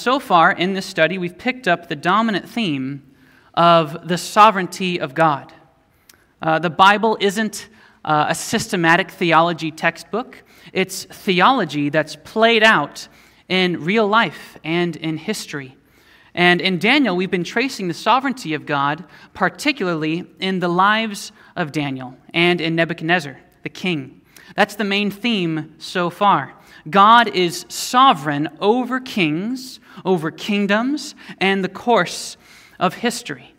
so far in this study, we've picked up the dominant theme of the sovereignty of God. Uh, the Bible isn't uh, a systematic theology textbook, it's theology that's played out in real life and in history. And in Daniel, we've been tracing the sovereignty of God, particularly in the lives of Daniel and in Nebuchadnezzar, the king. That's the main theme so far. God is sovereign over kings, over kingdoms, and the course of history.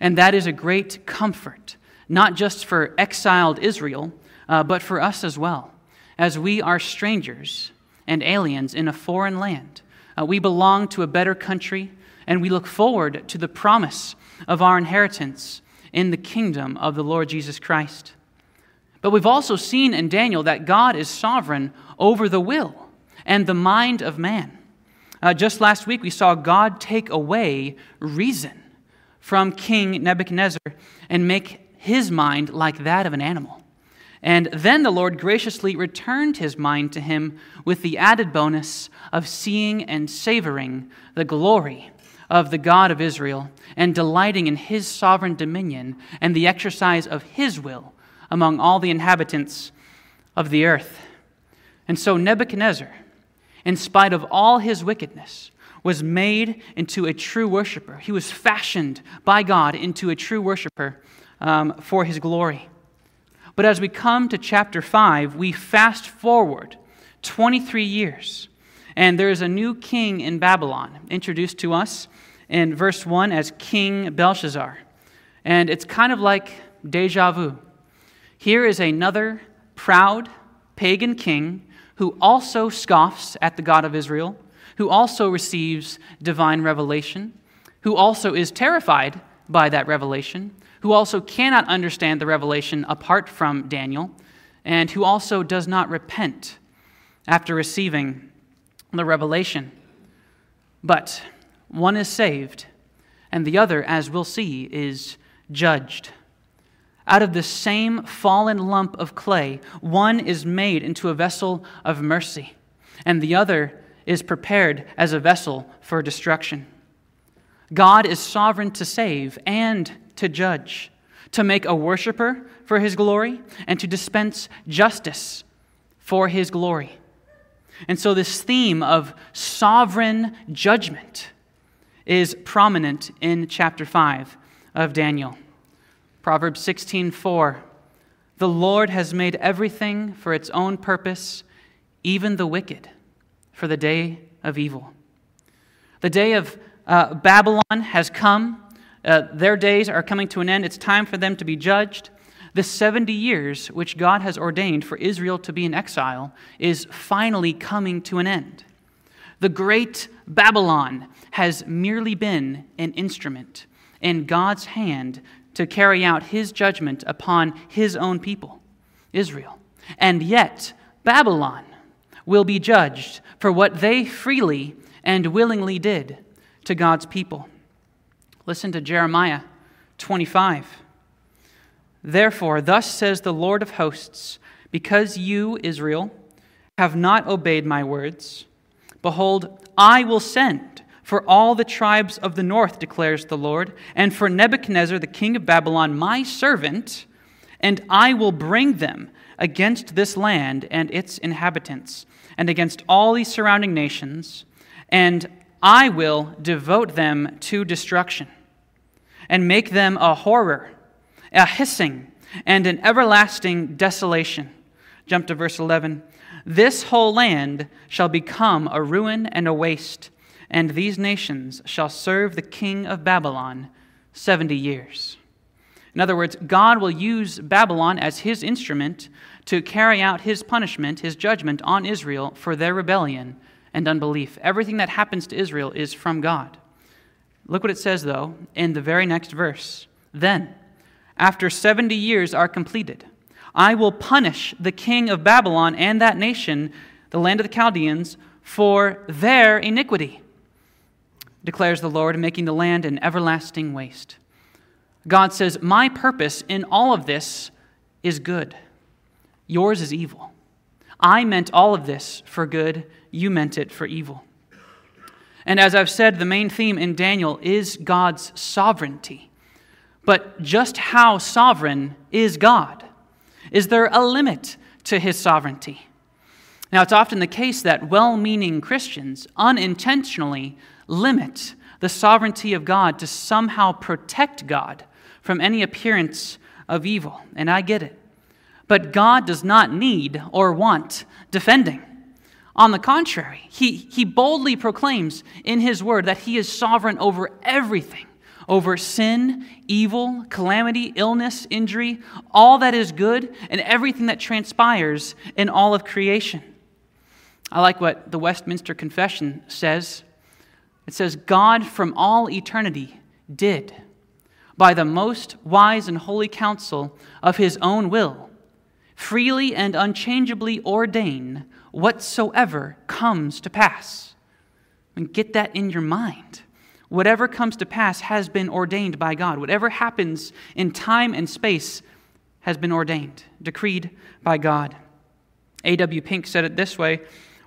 And that is a great comfort, not just for exiled Israel, uh, but for us as well, as we are strangers and aliens in a foreign land. Uh, we belong to a better country, and we look forward to the promise of our inheritance in the kingdom of the Lord Jesus Christ. But we've also seen in Daniel that God is sovereign over the will and the mind of man. Uh, just last week, we saw God take away reason from King Nebuchadnezzar and make his mind like that of an animal. And then the Lord graciously returned his mind to him with the added bonus of seeing and savoring the glory of the God of Israel and delighting in his sovereign dominion and the exercise of his will among all the inhabitants of the earth. And so Nebuchadnezzar, in spite of all his wickedness, was made into a true worshiper. He was fashioned by God into a true worshiper um, for his glory. But as we come to chapter 5, we fast forward 23 years, and there is a new king in Babylon introduced to us in verse 1 as King Belshazzar. And it's kind of like deja vu. Here is another proud pagan king who also scoffs at the God of Israel, who also receives divine revelation, who also is terrified by that revelation, who also cannot understand the revelation apart from Daniel, and who also does not repent after receiving the revelation. But one is saved, and the other, as we'll see, is judged. Out of the same fallen lump of clay, one is made into a vessel of mercy, and the other is prepared as a vessel for destruction. God is sovereign to save and to judge, to make a worshiper for his glory, and to dispense justice for his glory. And so, this theme of sovereign judgment is prominent in chapter 5 of Daniel. Proverbs 16:4 The Lord has made everything for its own purpose, even the wicked for the day of evil. The day of uh, Babylon has come. Uh, their days are coming to an end. It's time for them to be judged. The 70 years which God has ordained for Israel to be in exile is finally coming to an end. The great Babylon has merely been an instrument in God's hand to carry out his judgment upon his own people, Israel. And yet, Babylon will be judged for what they freely and willingly did to God's people. Listen to Jeremiah 25. Therefore, thus says the Lord of hosts, because you, Israel, have not obeyed my words, behold, I will send for all the tribes of the north, declares the Lord, and for Nebuchadnezzar, the king of Babylon, my servant, and I will bring them against this land and its inhabitants, and against all these surrounding nations, and I will devote them to destruction, and make them a horror, a hissing, and an everlasting desolation. Jump to verse 11. This whole land shall become a ruin and a waste and these nations shall serve the king of Babylon 70 years. In other words, God will use Babylon as his instrument to carry out his punishment, his judgment on Israel for their rebellion and unbelief. Everything that happens to Israel is from God. Look what it says, though, in the very next verse. Then, after 70 years are completed, I will punish the king of Babylon and that nation, the land of the Chaldeans, for their iniquity declares the Lord, making the land an everlasting waste. God says, My purpose in all of this is good. Yours is evil. I meant all of this for good. You meant it for evil. And as I've said, the main theme in Daniel is God's sovereignty. But just how sovereign is God? Is there a limit to his sovereignty? Now, it's often the case that well meaning Christians unintentionally limit the sovereignty of God to somehow protect God from any appearance of evil. And I get it. But God does not need or want defending. On the contrary, he, he boldly proclaims in his word that he is sovereign over everything over sin, evil, calamity, illness, injury, all that is good, and everything that transpires in all of creation. I like what the Westminster Confession says. It says, God from all eternity did, by the most wise and holy counsel of his own will, freely and unchangeably ordain whatsoever comes to pass. And get that in your mind. Whatever comes to pass has been ordained by God. Whatever happens in time and space has been ordained, decreed by God. A.W. Pink said it this way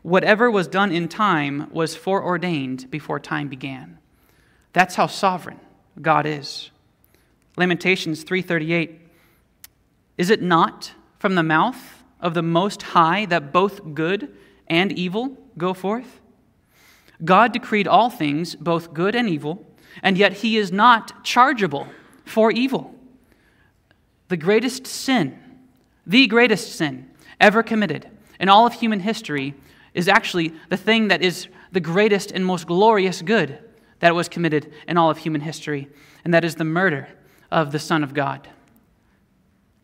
Whatever was done in time was foreordained before time began. That's how sovereign God is. Lamentations 3:38 Is it not from the mouth of the most high that both good and evil go forth? God decreed all things, both good and evil, and yet he is not chargeable for evil. The greatest sin, the greatest sin ever committed in all of human history is actually the thing that is the greatest and most glorious good that was committed in all of human history, and that is the murder of the Son of God.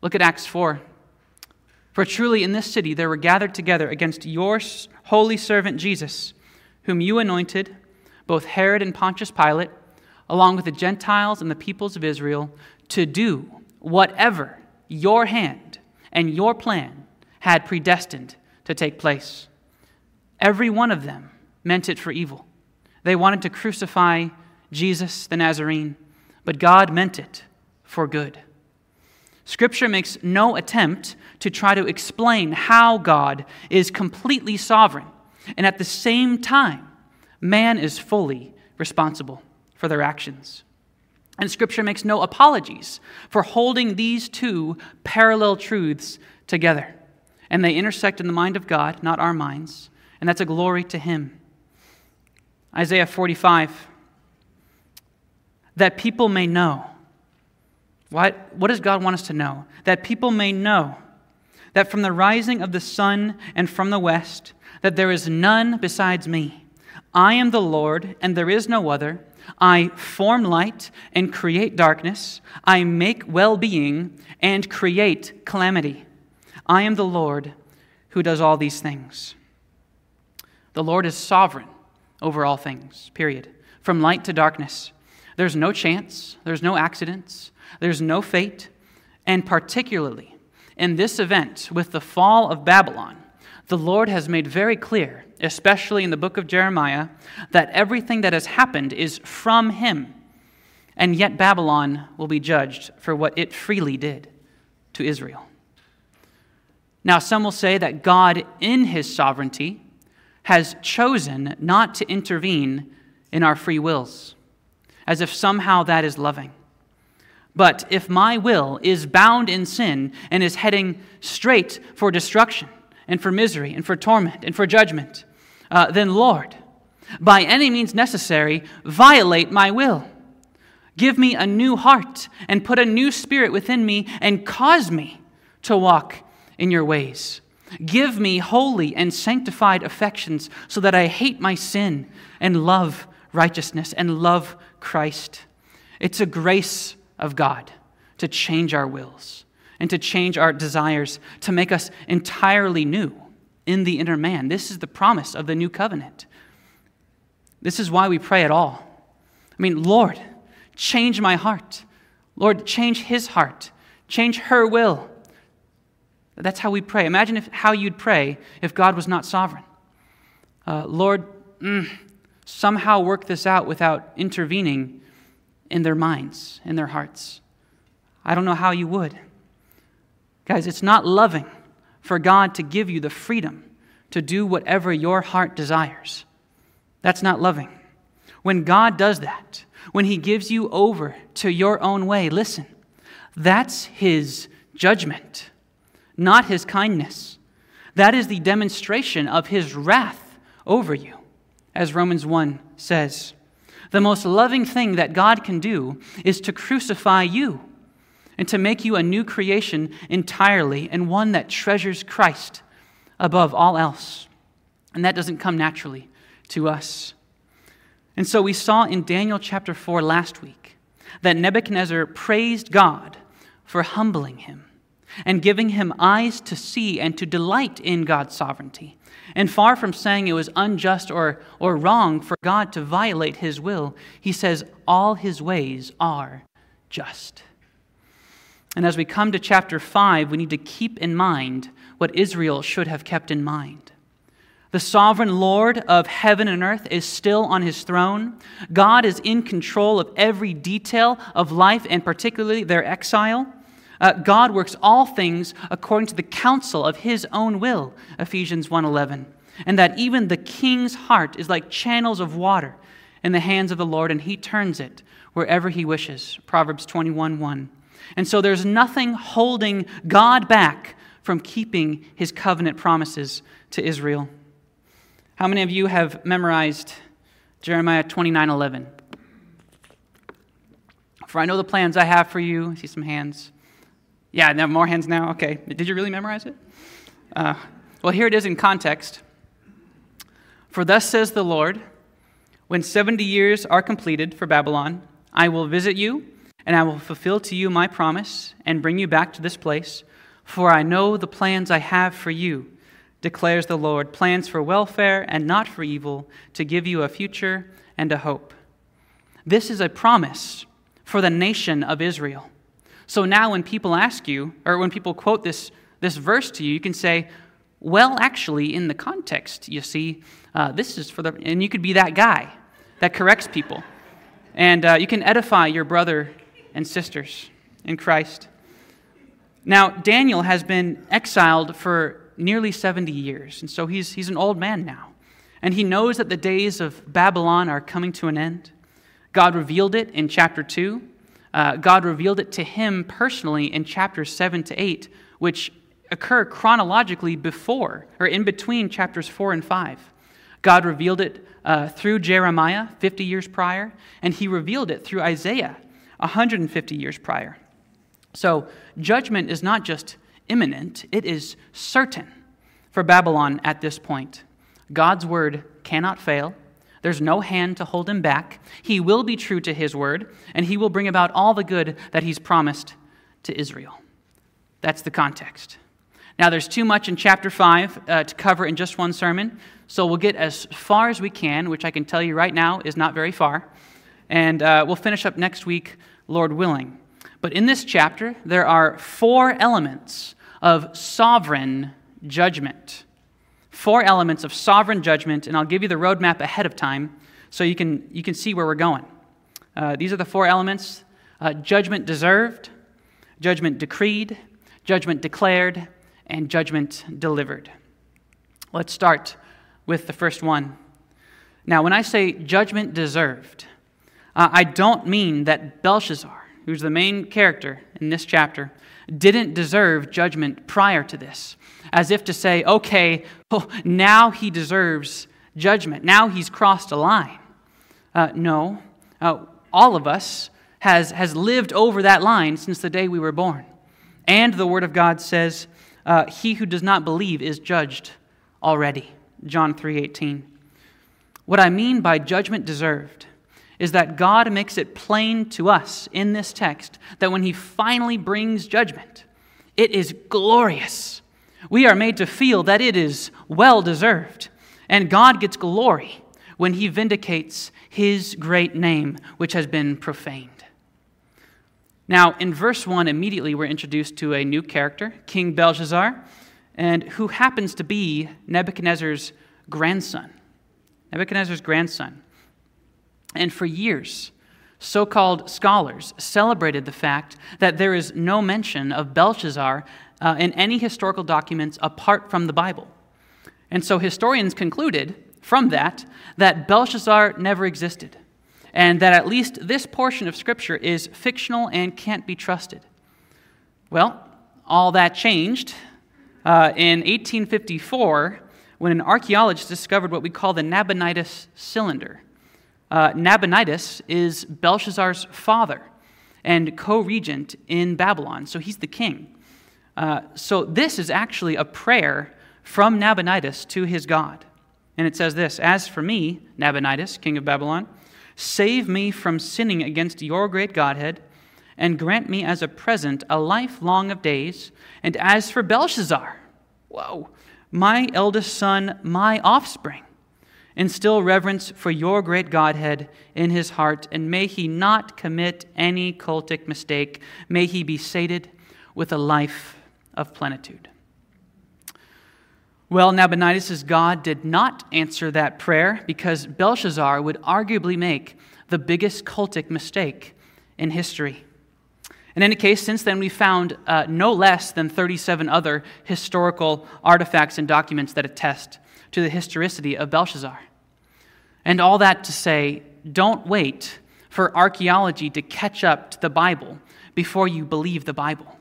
Look at Acts 4. For truly in this city there were gathered together against your holy servant Jesus whom you anointed, both Herod and Pontius Pilate, along with the Gentiles and the peoples of Israel, to do whatever your hand and your plan had predestined to take place. Every one of them meant it for evil. They wanted to crucify Jesus the Nazarene, but God meant it for good. Scripture makes no attempt to try to explain how God is completely sovereign and at the same time, man is fully responsible for their actions. And Scripture makes no apologies for holding these two parallel truths together. And they intersect in the mind of God, not our minds. And that's a glory to Him. Isaiah 45 that people may know. What, what does God want us to know? That people may know that from the rising of the sun and from the west, that there is none besides me. I am the Lord, and there is no other. I form light and create darkness. I make well being and create calamity. I am the Lord who does all these things. The Lord is sovereign over all things, period. From light to darkness. There's no chance, there's no accidents, there's no fate, and particularly in this event with the fall of Babylon, the Lord has made very clear, especially in the book of Jeremiah, that everything that has happened is from Him. And yet Babylon will be judged for what it freely did to Israel. Now, some will say that God, in His sovereignty, has chosen not to intervene in our free wills, as if somehow that is loving. But if my will is bound in sin and is heading straight for destruction, and for misery and for torment and for judgment, uh, then, Lord, by any means necessary, violate my will. Give me a new heart and put a new spirit within me and cause me to walk in your ways. Give me holy and sanctified affections so that I hate my sin and love righteousness and love Christ. It's a grace of God to change our wills and to change our desires, to make us entirely new in the inner man. This is the promise of the new covenant. This is why we pray at all. I mean, Lord, change my heart. Lord, change his heart. Change her will. That's how we pray. Imagine if, how you'd pray if God was not sovereign. Uh, Lord, mm, somehow work this out without intervening in their minds, in their hearts. I don't know how you would. Guys, it's not loving for God to give you the freedom to do whatever your heart desires. That's not loving. When God does that, when He gives you over to your own way, listen, that's His judgment, not His kindness. That is the demonstration of His wrath over you, as Romans 1 says. The most loving thing that God can do is to crucify you and to make you a new creation entirely and one that treasures Christ above all else. And that doesn't come naturally to us. And so we saw in Daniel chapter 4 last week that Nebuchadnezzar praised God for humbling him and giving him eyes to see and to delight in God's sovereignty. And far from saying it was unjust or, or wrong for God to violate his will, he says all his ways are just. And as we come to chapter 5, we need to keep in mind what Israel should have kept in mind. The sovereign Lord of heaven and earth is still on his throne. God is in control of every detail of life and particularly their exile. Uh, God works all things according to the counsel of his own will, Ephesians 1:11. And that even the king's heart is like channels of water in the hands of the Lord and he turns it wherever he wishes, Proverbs 21:1. And so there's nothing holding God back from keeping his covenant promises to Israel. How many of you have memorized Jeremiah 29 11? For I know the plans I have for you. I see some hands. Yeah, now more hands now. Okay. Did you really memorize it? Uh, well, here it is in context. For thus says the Lord, when 70 years are completed for Babylon, I will visit you and I will fulfill to you my promise and bring you back to this place. For I know the plans I have for you, declares the Lord plans for welfare and not for evil, to give you a future and a hope. This is a promise for the nation of Israel. So now, when people ask you, or when people quote this, this verse to you, you can say, well, actually, in the context, you see, uh, this is for the, and you could be that guy that corrects people. And uh, you can edify your brother and sisters in Christ. Now, Daniel has been exiled for nearly 70 years, and so he's, he's an old man now. And he knows that the days of Babylon are coming to an end. God revealed it in chapter 2. Uh, God revealed it to him personally in chapters 7 to 8, which occur chronologically before or in between chapters 4 and 5. God revealed it uh, through Jeremiah 50 years prior, and he revealed it through Isaiah 150 years prior. So, judgment is not just imminent, it is certain for Babylon at this point. God's word cannot fail. There's no hand to hold him back. He will be true to his word, and he will bring about all the good that he's promised to Israel. That's the context. Now, there's too much in chapter 5 uh, to cover in just one sermon, so we'll get as far as we can, which I can tell you right now is not very far. And uh, we'll finish up next week Lord willing. But in this chapter, there are four elements of sovereign judgment. Four elements of sovereign judgment, and I'll give you the roadmap ahead of time so you can, you can see where we're going. Uh, these are the four elements uh, judgment deserved, judgment decreed, judgment declared, and judgment delivered. Let's start with the first one. Now, when I say judgment deserved, uh, I don't mean that Belshazzar, who's the main character in this chapter, didn't deserve judgment prior to this, as if to say, okay, oh, now he deserves judgment. Now he's crossed a line. Uh, no, uh, all of us has, has lived over that line since the day we were born. And the Word of God says, uh, he who does not believe is judged already. John 3:18. What I mean by judgment deserved is that God makes it plain to us in this text that when He finally brings judgment, it is glorious. We are made to feel that it is well deserved. And God gets glory when He vindicates His great name, which has been profaned. Now, in verse 1, immediately we're introduced to a new character, King Belshazzar, and who happens to be Nebuchadnezzar's grandson. Nebuchadnezzar's grandson. And for years, so called scholars celebrated the fact that there is no mention of Belshazzar uh, in any historical documents apart from the Bible. And so historians concluded from that that Belshazzar never existed, and that at least this portion of Scripture is fictional and can't be trusted. Well, all that changed uh, in 1854 when an archaeologist discovered what we call the Nabonidus cylinder. Uh, Nabonidus is Belshazzar's father and co regent in Babylon, so he's the king. Uh, so this is actually a prayer from Nabonidus to his God. And it says this As for me, Nabonidus, king of Babylon, save me from sinning against your great Godhead, and grant me as a present a life long of days. And as for Belshazzar, whoa, my eldest son, my offspring, instill reverence for your great Godhead in his heart, and may he not commit any cultic mistake. May he be sated with a life of plenitude. Well, Nabonidus' God did not answer that prayer because Belshazzar would arguably make the biggest cultic mistake in history. In any case, since then, we found uh, no less than 37 other historical artifacts and documents that attest to the historicity of Belshazzar. And all that to say, don't wait for archaeology to catch up to the Bible before you believe the Bible.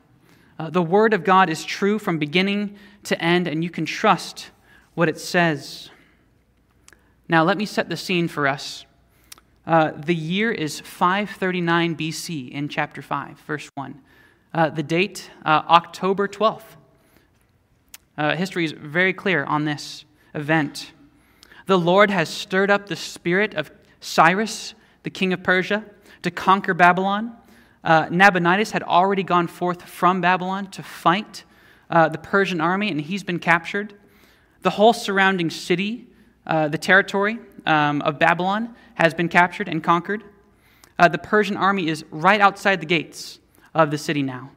Uh, the Word of God is true from beginning to end, and you can trust what it says. Now, let me set the scene for us. Uh, the year is 539 BC in chapter 5, verse 1. Uh, the date, uh, October 12th. Uh, history is very clear on this event. The Lord has stirred up the spirit of Cyrus, the king of Persia, to conquer Babylon. Uh, Nabonidus had already gone forth from Babylon to fight uh, the Persian army, and he's been captured. The whole surrounding city, uh, the territory um, of Babylon, has been captured and conquered. Uh, the Persian army is right outside the gates of the city now.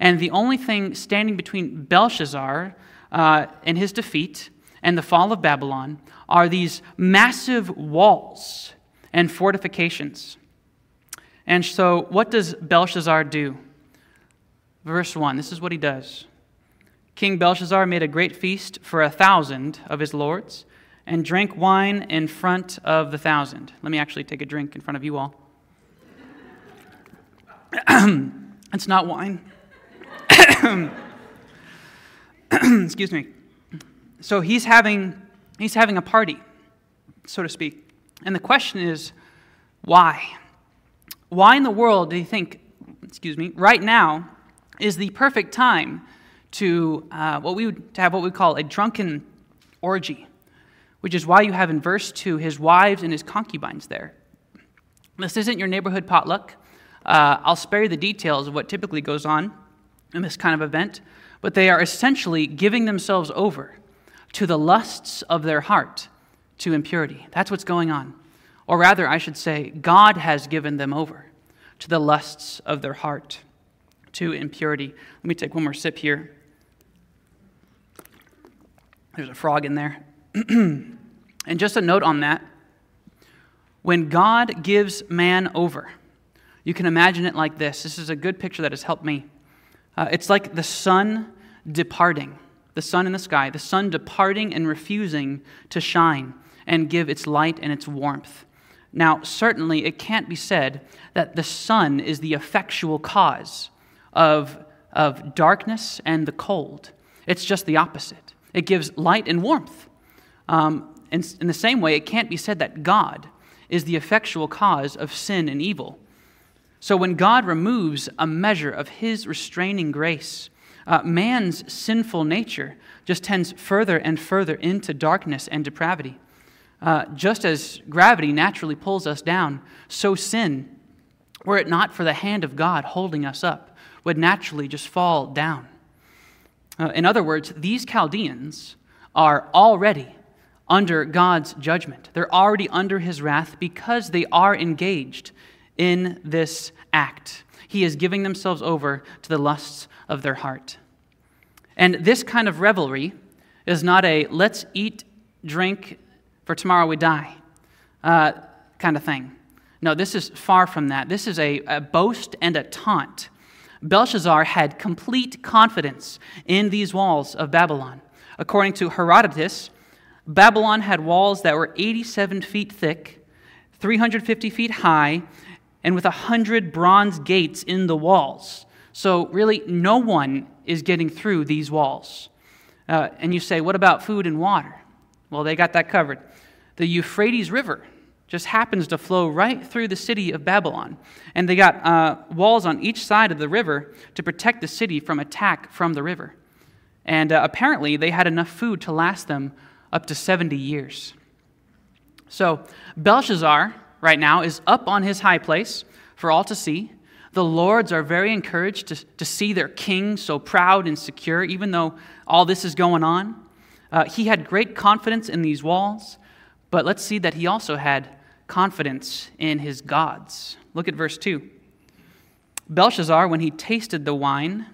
And the only thing standing between Belshazzar uh, and his defeat and the fall of Babylon are these massive walls and fortifications. And so, what does Belshazzar do? Verse 1 this is what he does King Belshazzar made a great feast for a thousand of his lords and drank wine in front of the thousand. Let me actually take a drink in front of you all. it's not wine. Excuse me. So he's having, he's having a party, so to speak. And the question is, why? Why in the world do you think, excuse me, right now is the perfect time to uh, what we would to have what we call a drunken orgy, which is why you have in verse two his wives and his concubines there. This isn't your neighborhood potluck. Uh, I'll spare you the details of what typically goes on in this kind of event, but they are essentially giving themselves over to the lusts of their heart to impurity. That's what's going on. Or rather, I should say, God has given them over to the lusts of their heart to impurity. Let me take one more sip here. There's a frog in there. and just a note on that when God gives man over, you can imagine it like this. This is a good picture that has helped me. Uh, it's like the sun departing, the sun in the sky, the sun departing and refusing to shine and give its light and its warmth. Now, certainly, it can't be said that the sun is the effectual cause of, of darkness and the cold. It's just the opposite. It gives light and warmth. Um, in, in the same way, it can't be said that God is the effectual cause of sin and evil. So when God removes a measure of his restraining grace, uh, man's sinful nature just tends further and further into darkness and depravity. Uh, just as gravity naturally pulls us down, so sin, were it not for the hand of God holding us up, would naturally just fall down. Uh, in other words, these Chaldeans are already under God's judgment. They're already under his wrath because they are engaged in this act. He is giving themselves over to the lusts of their heart. And this kind of revelry is not a let's eat, drink, for tomorrow we die uh, kind of thing. No, this is far from that. This is a, a boast and a taunt Belshazzar had complete confidence in these walls of Babylon. According to Herodotus, Babylon had walls that were 87 feet thick, 350 feet high, and with 100 bronze gates in the walls. So, really, no one is getting through these walls. Uh, and you say, what about food and water? Well, they got that covered. The Euphrates River just happens to flow right through the city of Babylon. And they got uh, walls on each side of the river to protect the city from attack from the river. And uh, apparently, they had enough food to last them up to 70 years. So, Belshazzar, right now, is up on his high place for all to see. The lords are very encouraged to, to see their king so proud and secure, even though all this is going on. Uh, he had great confidence in these walls, but let's see that he also had confidence in his gods. Look at verse 2. Belshazzar, when he tasted the wine,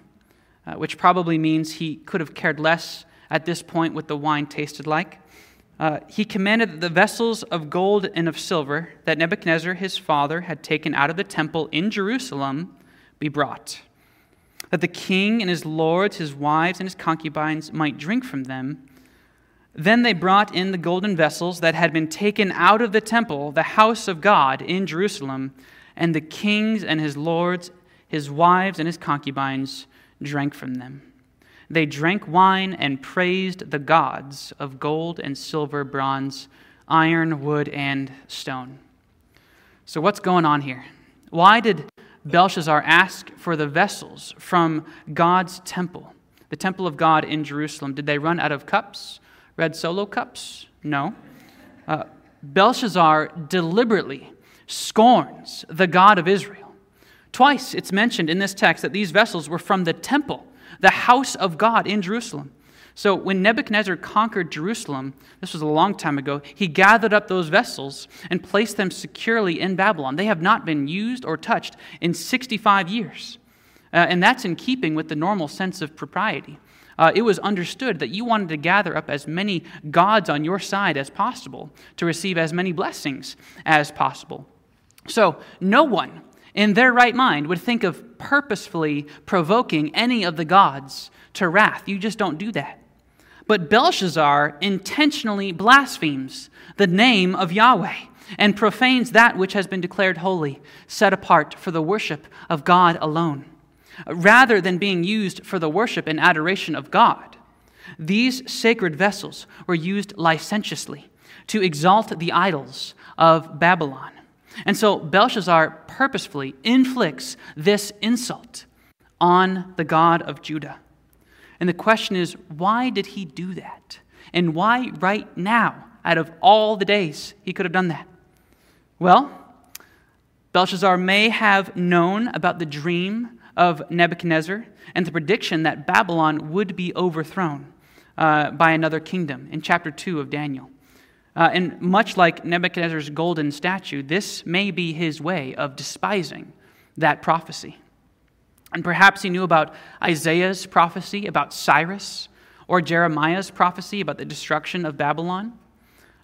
uh, which probably means he could have cared less at this point what the wine tasted like, uh, he commanded that the vessels of gold and of silver that Nebuchadnezzar his father had taken out of the temple in Jerusalem be brought, that the king and his lords, his wives, and his concubines might drink from them. Then they brought in the golden vessels that had been taken out of the temple, the house of God in Jerusalem, and the kings and his lords, his wives, and his concubines drank from them. They drank wine and praised the gods of gold and silver, bronze, iron, wood, and stone. So, what's going on here? Why did Belshazzar ask for the vessels from God's temple, the temple of God in Jerusalem? Did they run out of cups, red solo cups? No. Uh, Belshazzar deliberately scorns the God of Israel. Twice it's mentioned in this text that these vessels were from the temple the house of God in Jerusalem. So when Nebuchadnezzar conquered Jerusalem, this was a long time ago, he gathered up those vessels and placed them securely in Babylon. They have not been used or touched in 65 years. Uh, and that's in keeping with the normal sense of propriety. Uh, it was understood that you wanted to gather up as many gods on your side as possible to receive as many blessings as possible. So, no one in their right mind would think of purposefully provoking any of the gods to wrath. You just don't do that. But Belshazzar intentionally blasphemes the name of Yahweh and profanes that which has been declared holy, set apart for the worship of God alone. Rather than being used for the worship and adoration of God, these sacred vessels were used licentiously to exalt the idols of Babylon. And so Belshazzar purposefully inflicts this insult on the God of Judah. And the question is, why did he do that? And why right now, out of all the days he could have done that? Well, Belshazzar may have known about the dream of Nebuchadnezzar and the prediction that Babylon would be overthrown uh, by another kingdom in chapter 2 of Daniel. Uh, and much like Nebuchadnezzar's golden statue, this may be his way of despising that prophecy. And perhaps he knew about Isaiah's prophecy about Cyrus or Jeremiah's prophecy about the destruction of Babylon.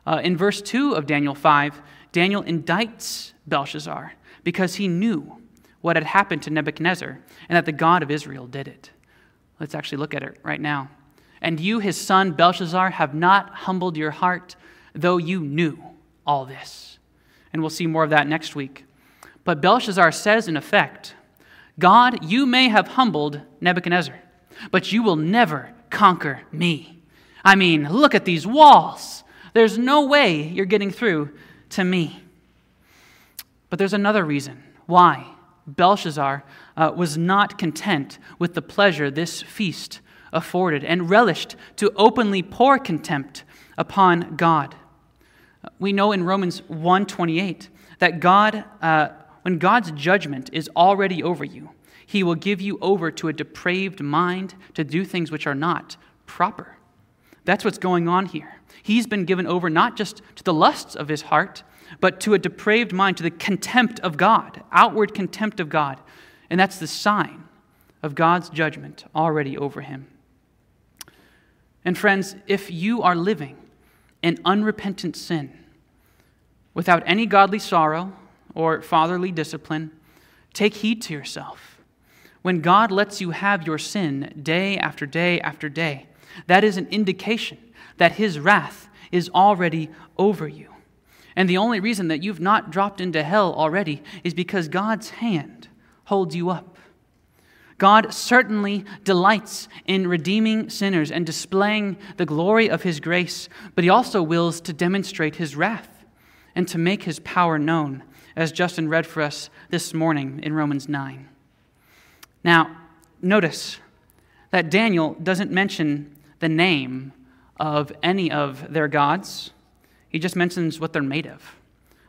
Uh, in verse 2 of Daniel 5, Daniel indicts Belshazzar because he knew what had happened to Nebuchadnezzar and that the God of Israel did it. Let's actually look at it right now. And you, his son Belshazzar, have not humbled your heart though you knew all this. And we'll see more of that next week. But Belshazzar says, in effect, God, you may have humbled Nebuchadnezzar, but you will never conquer me. I mean, look at these walls. There's no way you're getting through to me. But there's another reason why Belshazzar uh, was not content with the pleasure this feast afforded and relished to openly pour contempt upon God. We know in Romans 1:28 that God, uh, when God's judgment is already over you, He will give you over to a depraved mind to do things which are not proper. That's what's going on here. He's been given over not just to the lusts of his heart, but to a depraved mind, to the contempt of God, outward contempt of God. And that's the sign of God's judgment already over him. And friends, if you are living in unrepentant sin, without any godly sorrow or fatherly discipline, take heed to yourself. When God lets you have your sin day after day after day, that is an indication that his wrath is already over you. And the only reason that you've not dropped into hell already is because God's hand holds you up. God certainly delights in redeeming sinners and displaying the glory of his grace, but he also wills to demonstrate his wrath and to make his power known, as Justin read for us this morning in Romans 9. Now, notice that Daniel doesn't mention the name of any of their gods, he just mentions what they're made of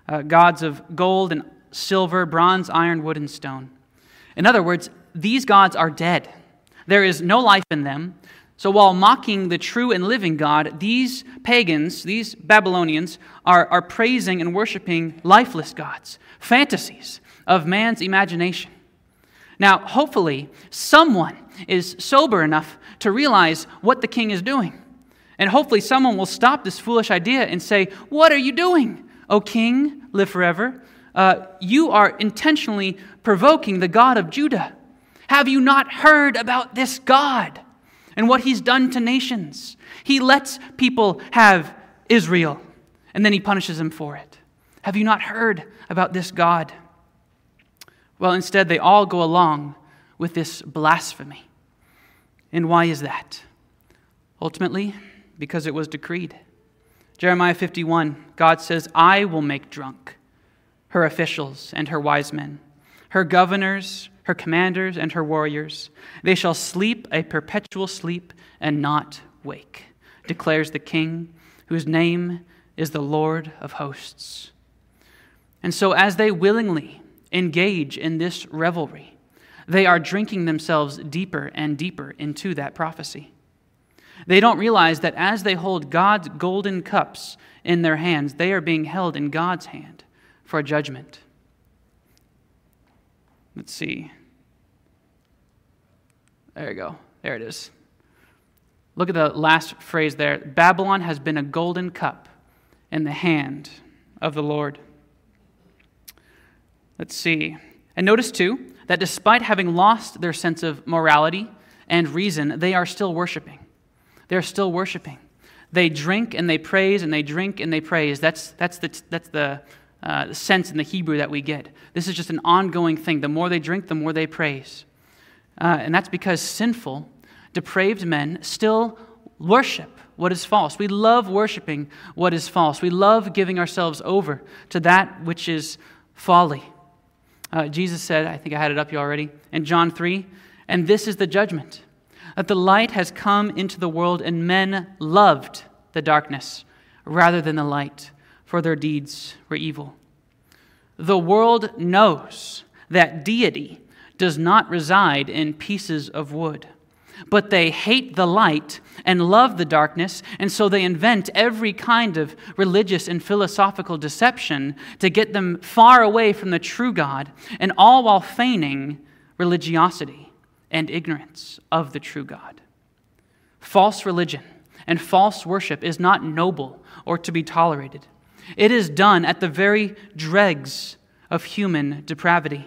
uh, gods of gold and silver, bronze, iron, wood, and stone. In other words, these gods are dead. There is no life in them. So while mocking the true and living God, these pagans, these Babylonians, are, are praising and worshiping lifeless gods, fantasies of man's imagination. Now, hopefully, someone is sober enough to realize what the king is doing. And hopefully, someone will stop this foolish idea and say, What are you doing, O king? Live forever. Uh, you are intentionally provoking the God of Judah. Have you not heard about this God and what he's done to nations? He lets people have Israel, and then he punishes them for it. Have you not heard about this God? Well, instead, they all go along with this blasphemy. And why is that? Ultimately, because it was decreed. Jeremiah 51, God says, I will make drunk her officials and her wise men, her governors, her commanders, and her warriors. They shall sleep a perpetual sleep and not wake, declares the King, whose name is the Lord of hosts. And so, as they willingly engage in this revelry, they are drinking themselves deeper and deeper into that prophecy. They don't realize that as they hold God's golden cups in their hands, they are being held in God's hand for judgment. Let's see. There you go. There it is. Look at the last phrase there. Babylon has been a golden cup in the hand of the Lord. Let's see. And notice, too, that despite having lost their sense of morality and reason, they are still worshiping. They're still worshiping. They drink and they praise and they drink and they praise. That's, that's, the, that's the uh, sense in the Hebrew that we get. This is just an ongoing thing. The more they drink, the more they praise. Uh, and that's because sinful, depraved men still worship what is false. We love worshiping what is false. We love giving ourselves over to that which is folly. Uh, Jesus said, I think I had it up you already, in John 3, and this is the judgment that the light has come into the world, and men loved the darkness rather than the light, for their deeds were evil. The world knows that deity does not reside in pieces of wood. But they hate the light and love the darkness, and so they invent every kind of religious and philosophical deception to get them far away from the true God, and all while feigning religiosity and ignorance of the true God. False religion and false worship is not noble or to be tolerated. It is done at the very dregs of human depravity.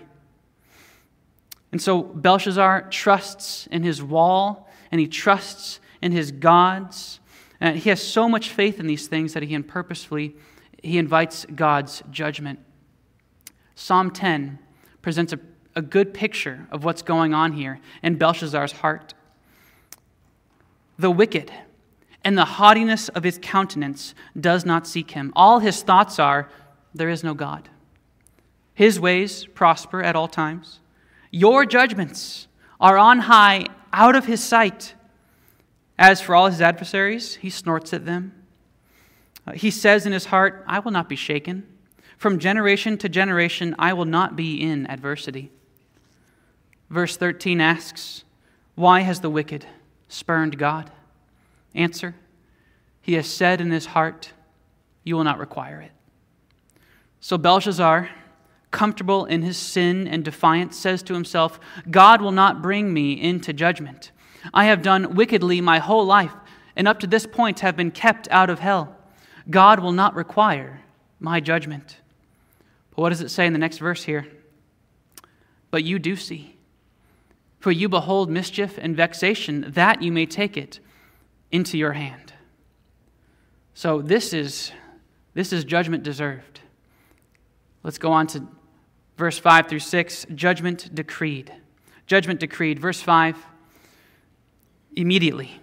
And so Belshazzar trusts in his wall and he trusts in his gods. And he has so much faith in these things that he purposefully he invites God's judgment. Psalm 10 presents a, a good picture of what's going on here in Belshazzar's heart. The wicked and the haughtiness of his countenance does not seek him. All his thoughts are, there is no God. His ways prosper at all times. Your judgments are on high out of his sight. As for all his adversaries, he snorts at them. Uh, he says in his heart, I will not be shaken. From generation to generation, I will not be in adversity. Verse 13 asks, Why has the wicked spurned God? Answer, He has said in his heart, You will not require it. So Belshazzar comfortable in his sin and defiance, says to himself, God will not bring me into judgment. I have done wickedly my whole life, and up to this point have been kept out of hell. God will not require my judgment. But what does it say in the next verse here? But you do see. For you behold mischief and vexation, that you may take it into your hand. So, this is This is judgment deserved. Let's go on to verse 5 through 6. Judgment decreed. Judgment decreed. Verse 5 immediately.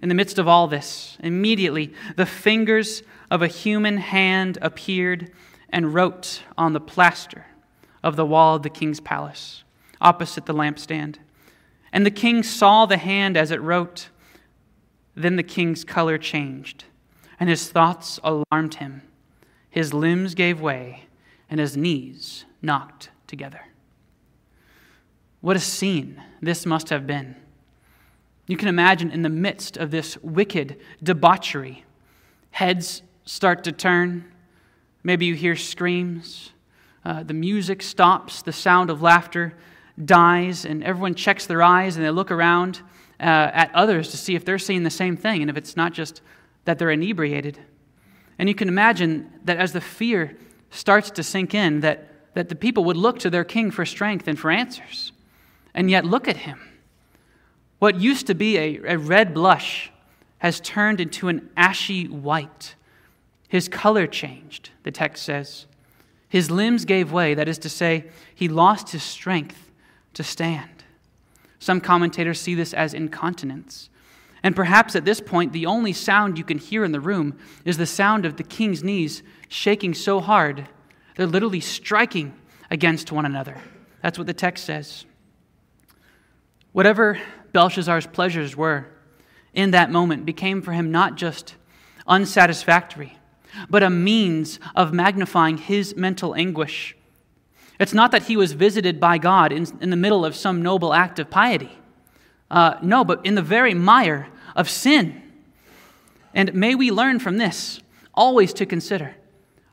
In the midst of all this, immediately the fingers of a human hand appeared and wrote on the plaster of the wall of the king's palace, opposite the lampstand. And the king saw the hand as it wrote. Then the king's color changed, and his thoughts alarmed him. His limbs gave way, and his knees knocked together. What a scene this must have been. You can imagine in the midst of this wicked debauchery, heads start to turn. Maybe you hear screams. Uh, the music stops. The sound of laughter dies, and everyone checks their eyes and they look around uh, at others to see if they're seeing the same thing and if it's not just that they're inebriated. And you can imagine that as the fear starts to sink in, that, that the people would look to their king for strength and for answers. And yet, look at him. What used to be a, a red blush has turned into an ashy white. His color changed, the text says. His limbs gave way, that is to say, he lost his strength to stand. Some commentators see this as incontinence. And perhaps at this point, the only sound you can hear in the room is the sound of the king's knees shaking so hard, they're literally striking against one another. That's what the text says. Whatever Belshazzar's pleasures were in that moment became for him not just unsatisfactory, but a means of magnifying his mental anguish. It's not that he was visited by God in, in the middle of some noble act of piety. Uh, no, but in the very mire of sin. And may we learn from this always to consider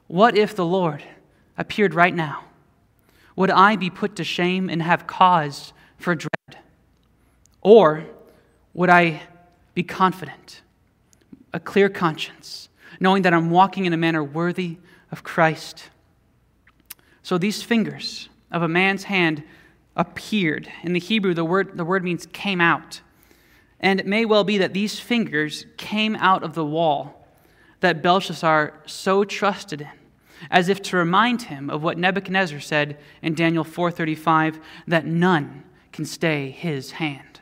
what if the Lord appeared right now? Would I be put to shame and have cause for dread? Or would I be confident, a clear conscience, knowing that I'm walking in a manner worthy of Christ? So these fingers of a man's hand appeared. In the Hebrew, the word, the word means came out. And it may well be that these fingers came out of the wall that Belshazzar so trusted in, as if to remind him of what Nebuchadnezzar said in Daniel 4:35 that none can stay his hand.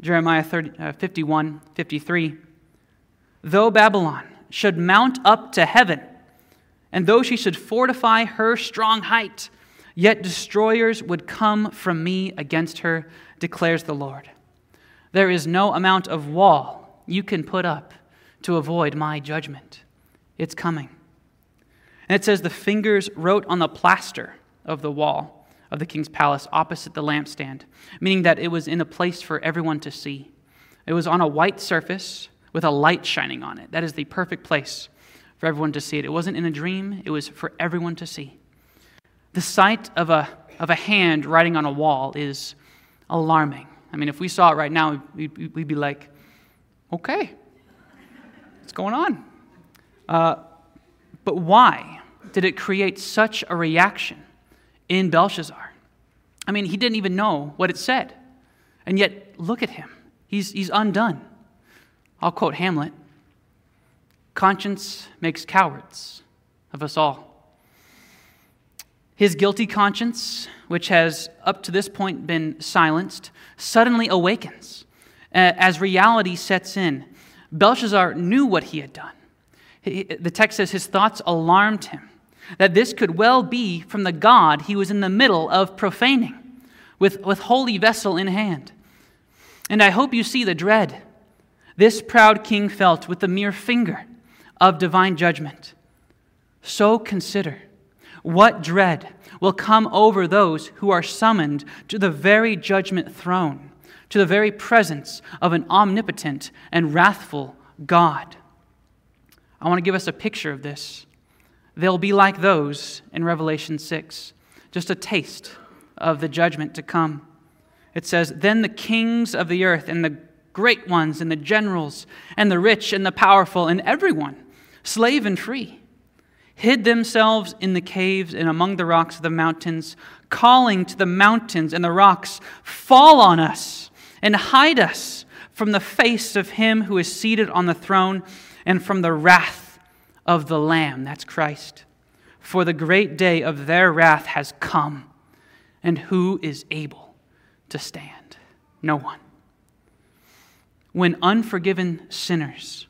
Jeremiah 30, uh, 51, 53. Though Babylon should mount up to heaven, and though she should fortify her strong height, yet destroyers would come from me against her, declares the Lord. There is no amount of wall you can put up to avoid my judgment. It's coming. And it says, The fingers wrote on the plaster of the wall of the king's palace opposite the lampstand, meaning that it was in a place for everyone to see. It was on a white surface with a light shining on it. That is the perfect place for everyone to see it. It wasn't in a dream, it was for everyone to see. The sight of a, of a hand writing on a wall is alarming. I mean, if we saw it right now, we'd, we'd be like, okay, what's going on? Uh, but why did it create such a reaction in Belshazzar. I mean, he didn't even know what it said. And yet, look at him. He's, he's undone. I'll quote Hamlet Conscience makes cowards of us all. His guilty conscience, which has up to this point been silenced, suddenly awakens as reality sets in. Belshazzar knew what he had done. The text says his thoughts alarmed him that this could well be from the God he was in the middle of profaning with, with holy vessel in hand. And I hope you see the dread this proud king felt with the mere finger of divine judgment. So consider what dread will come over those who are summoned to the very judgment throne, to the very presence of an omnipotent and wrathful God. I want to give us a picture of this. They'll be like those in Revelation 6, just a taste of the judgment to come. It says, Then the kings of the earth and the great ones and the generals and the rich and the powerful and everyone, slave and free, hid themselves in the caves and among the rocks of the mountains, calling to the mountains and the rocks, Fall on us and hide us from the face of him who is seated on the throne and from the wrath of the Lamb, that's Christ. For the great day of their wrath has come, and who is able to stand? No one. When unforgiven sinners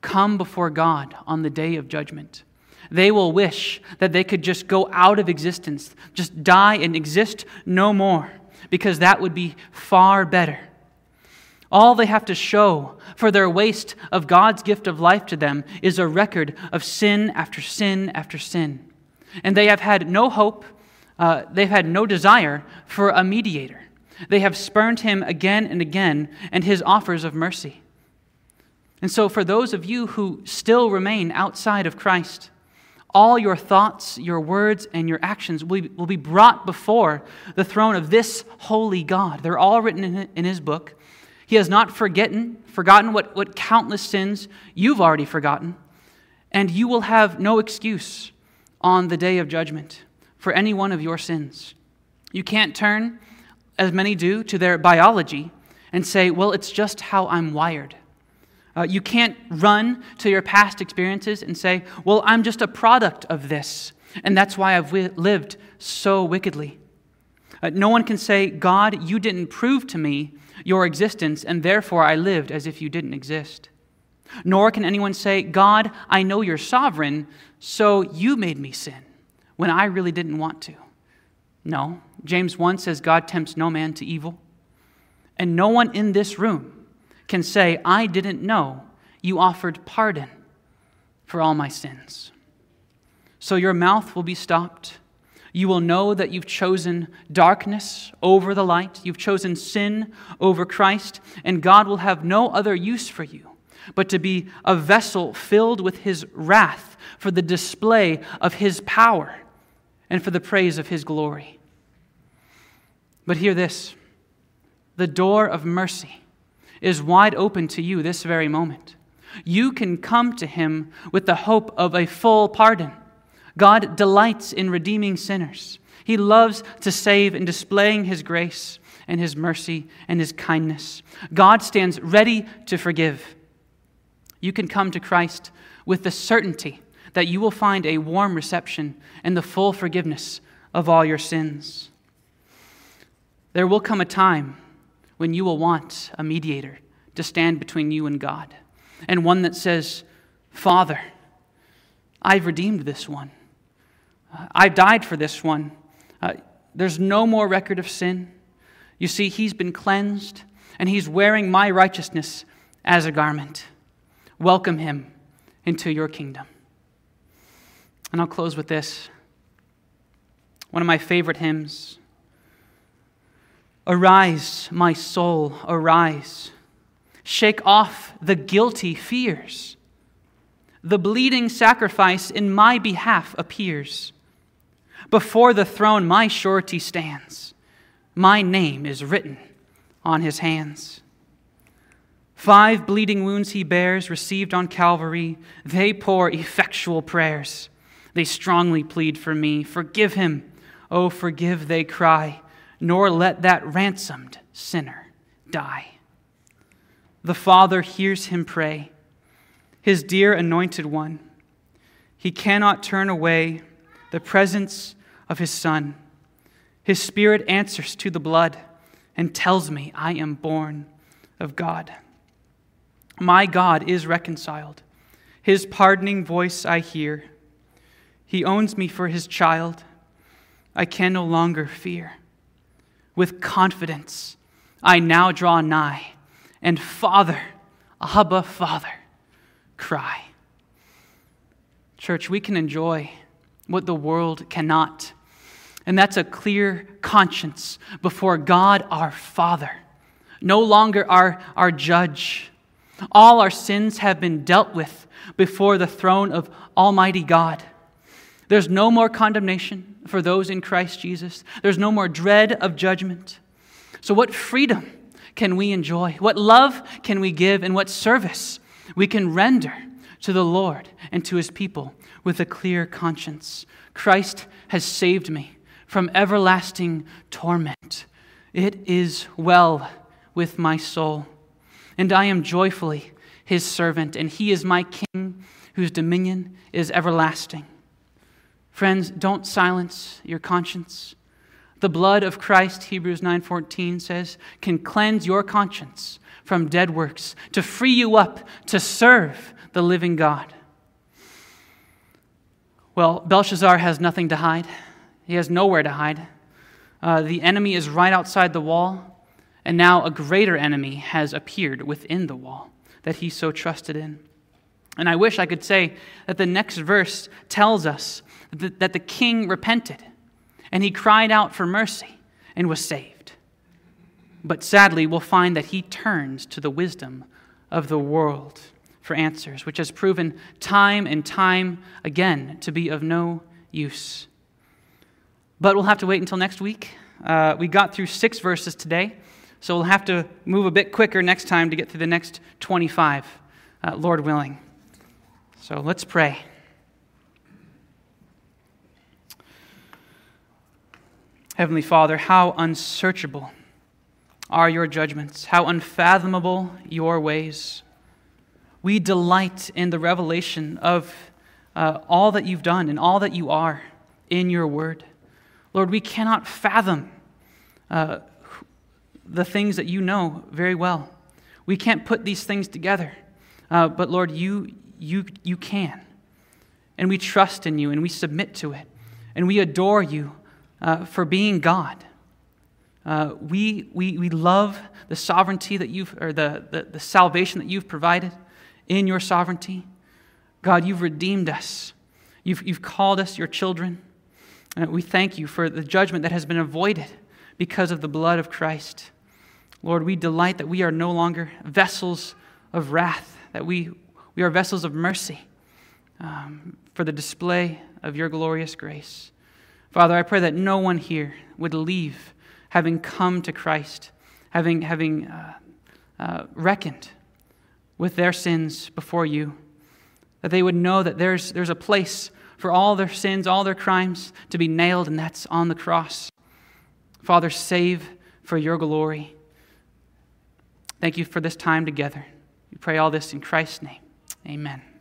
come before God on the day of judgment, they will wish that they could just go out of existence, just die and exist no more, because that would be far better. All they have to show for their waste of God's gift of life to them is a record of sin after sin after sin. And they have had no hope, uh, they've had no desire for a mediator. They have spurned him again and again and his offers of mercy. And so, for those of you who still remain outside of Christ, all your thoughts, your words, and your actions will be, brought before the throne of this holy God. They're all written in his book. He has not forgotten, forgotten what, what countless sins you've already forgotten, and you will have no excuse on the day of judgment for any one of your sins. You can't turn, as many do, to their biology and say, well, it's just how I'm wired. Uh, you can't run to your past experiences and say, Well, I'm just a product of this, and that's why I've lived so wickedly. Uh, no one can say, God, you didn't prove to me your existence, and therefore I lived as if you didn't exist. Nor can anyone say, God, I know you're sovereign, so you made me sin when I really didn't want to. No. James 1 says, God tempts no man to evil. And no one in this room can say, I didn't know you offered pardon for all my sins. So your mouth will be stopped. You will know that you've chosen darkness over the light. You've chosen sin over Christ, and God will have no other use for you but to be a vessel filled with His wrath for the display of His power and for the praise of His glory. But hear this the door of mercy is wide open to you this very moment. You can come to him with the hope of a full pardon. God delights in redeeming sinners. He loves to save in displaying his grace and his mercy and his kindness. God stands ready to forgive. You can come to Christ with the certainty that you will find a warm reception and the full forgiveness of all your sins. There will come a time when you will want a mediator to stand between you and God, and one that says, Father, I've redeemed this one. I've died for this one. Uh, there's no more record of sin. You see, he's been cleansed, and he's wearing my righteousness as a garment. Welcome him into your kingdom. And I'll close with this. One of my favorite hymns Arise, my soul, arise. Shake off the guilty fears. The bleeding sacrifice in my behalf appears. Before the throne, my surety stands. My name is written on his hands. Five bleeding wounds he bears, received on Calvary. They pour effectual prayers. They strongly plead for me. Forgive him. Oh, forgive, they cry nor let that ransomed sinner die. The Father hears him pray, his dear anointed one. He cannot turn away the presence of his Son. His Spirit answers to the blood and tells me I am born of God. My God is reconciled. His pardoning voice I hear. He owns me for his child. I can no longer fear. With confidence, I now draw nigh, and Father, Abba, Father, cry. Church, we can enjoy what the world cannot. And that's a clear conscience before God our Father, no longer our, our judge. All our sins have been dealt with before the throne of Almighty God. There's no more condemnation for those in Christ Jesus. There's no more dread of judgment. So, what freedom can we enjoy? What love can we give? And what service we can render to the Lord and to his people with a clear conscience? Christ has saved me from everlasting torment. It is well with my soul, and I am joyfully his servant, and he is my king whose dominion is everlasting. Friends, don't silence your conscience. The blood of Christ, Hebrews 9:14 says, can cleanse your conscience from dead works to free you up to serve the living God. Well, Belshazzar has nothing to hide. He has nowhere to hide. Uh, the enemy is right outside the wall, and now a greater enemy has appeared within the wall that he so trusted in. And I wish I could say that the next verse tells us that, that the king repented and he cried out for mercy and was saved. But sadly, we'll find that he turns to the wisdom of the world for answers, which has proven time and time again to be of no use. But we'll have to wait until next week. Uh, we got through six verses today, so we'll have to move a bit quicker next time to get through the next 25, uh, Lord willing. So let's pray. Heavenly Father, how unsearchable are your judgments, how unfathomable your ways. We delight in the revelation of uh, all that you've done and all that you are in your word. Lord, we cannot fathom uh, the things that you know very well. We can't put these things together. Uh, but Lord, you, you, you can. And we trust in you and we submit to it. And we adore you uh, for being God. Uh, we, we, we love the sovereignty that you've, or the, the, the salvation that you've provided in your sovereignty. God, you've redeemed us. You've, you've called us your children. And we thank you for the judgment that has been avoided because of the blood of Christ. Lord, we delight that we are no longer vessels of wrath, that we, we are vessels of mercy um, for the display of your glorious grace. Father, I pray that no one here would leave having come to Christ, having, having uh, uh, reckoned with their sins before you, that they would know that there's, there's a place for all their sins, all their crimes to be nailed, and that's on the cross. Father, save for your glory. Thank you for this time together. We pray all this in Christ's name. Amen.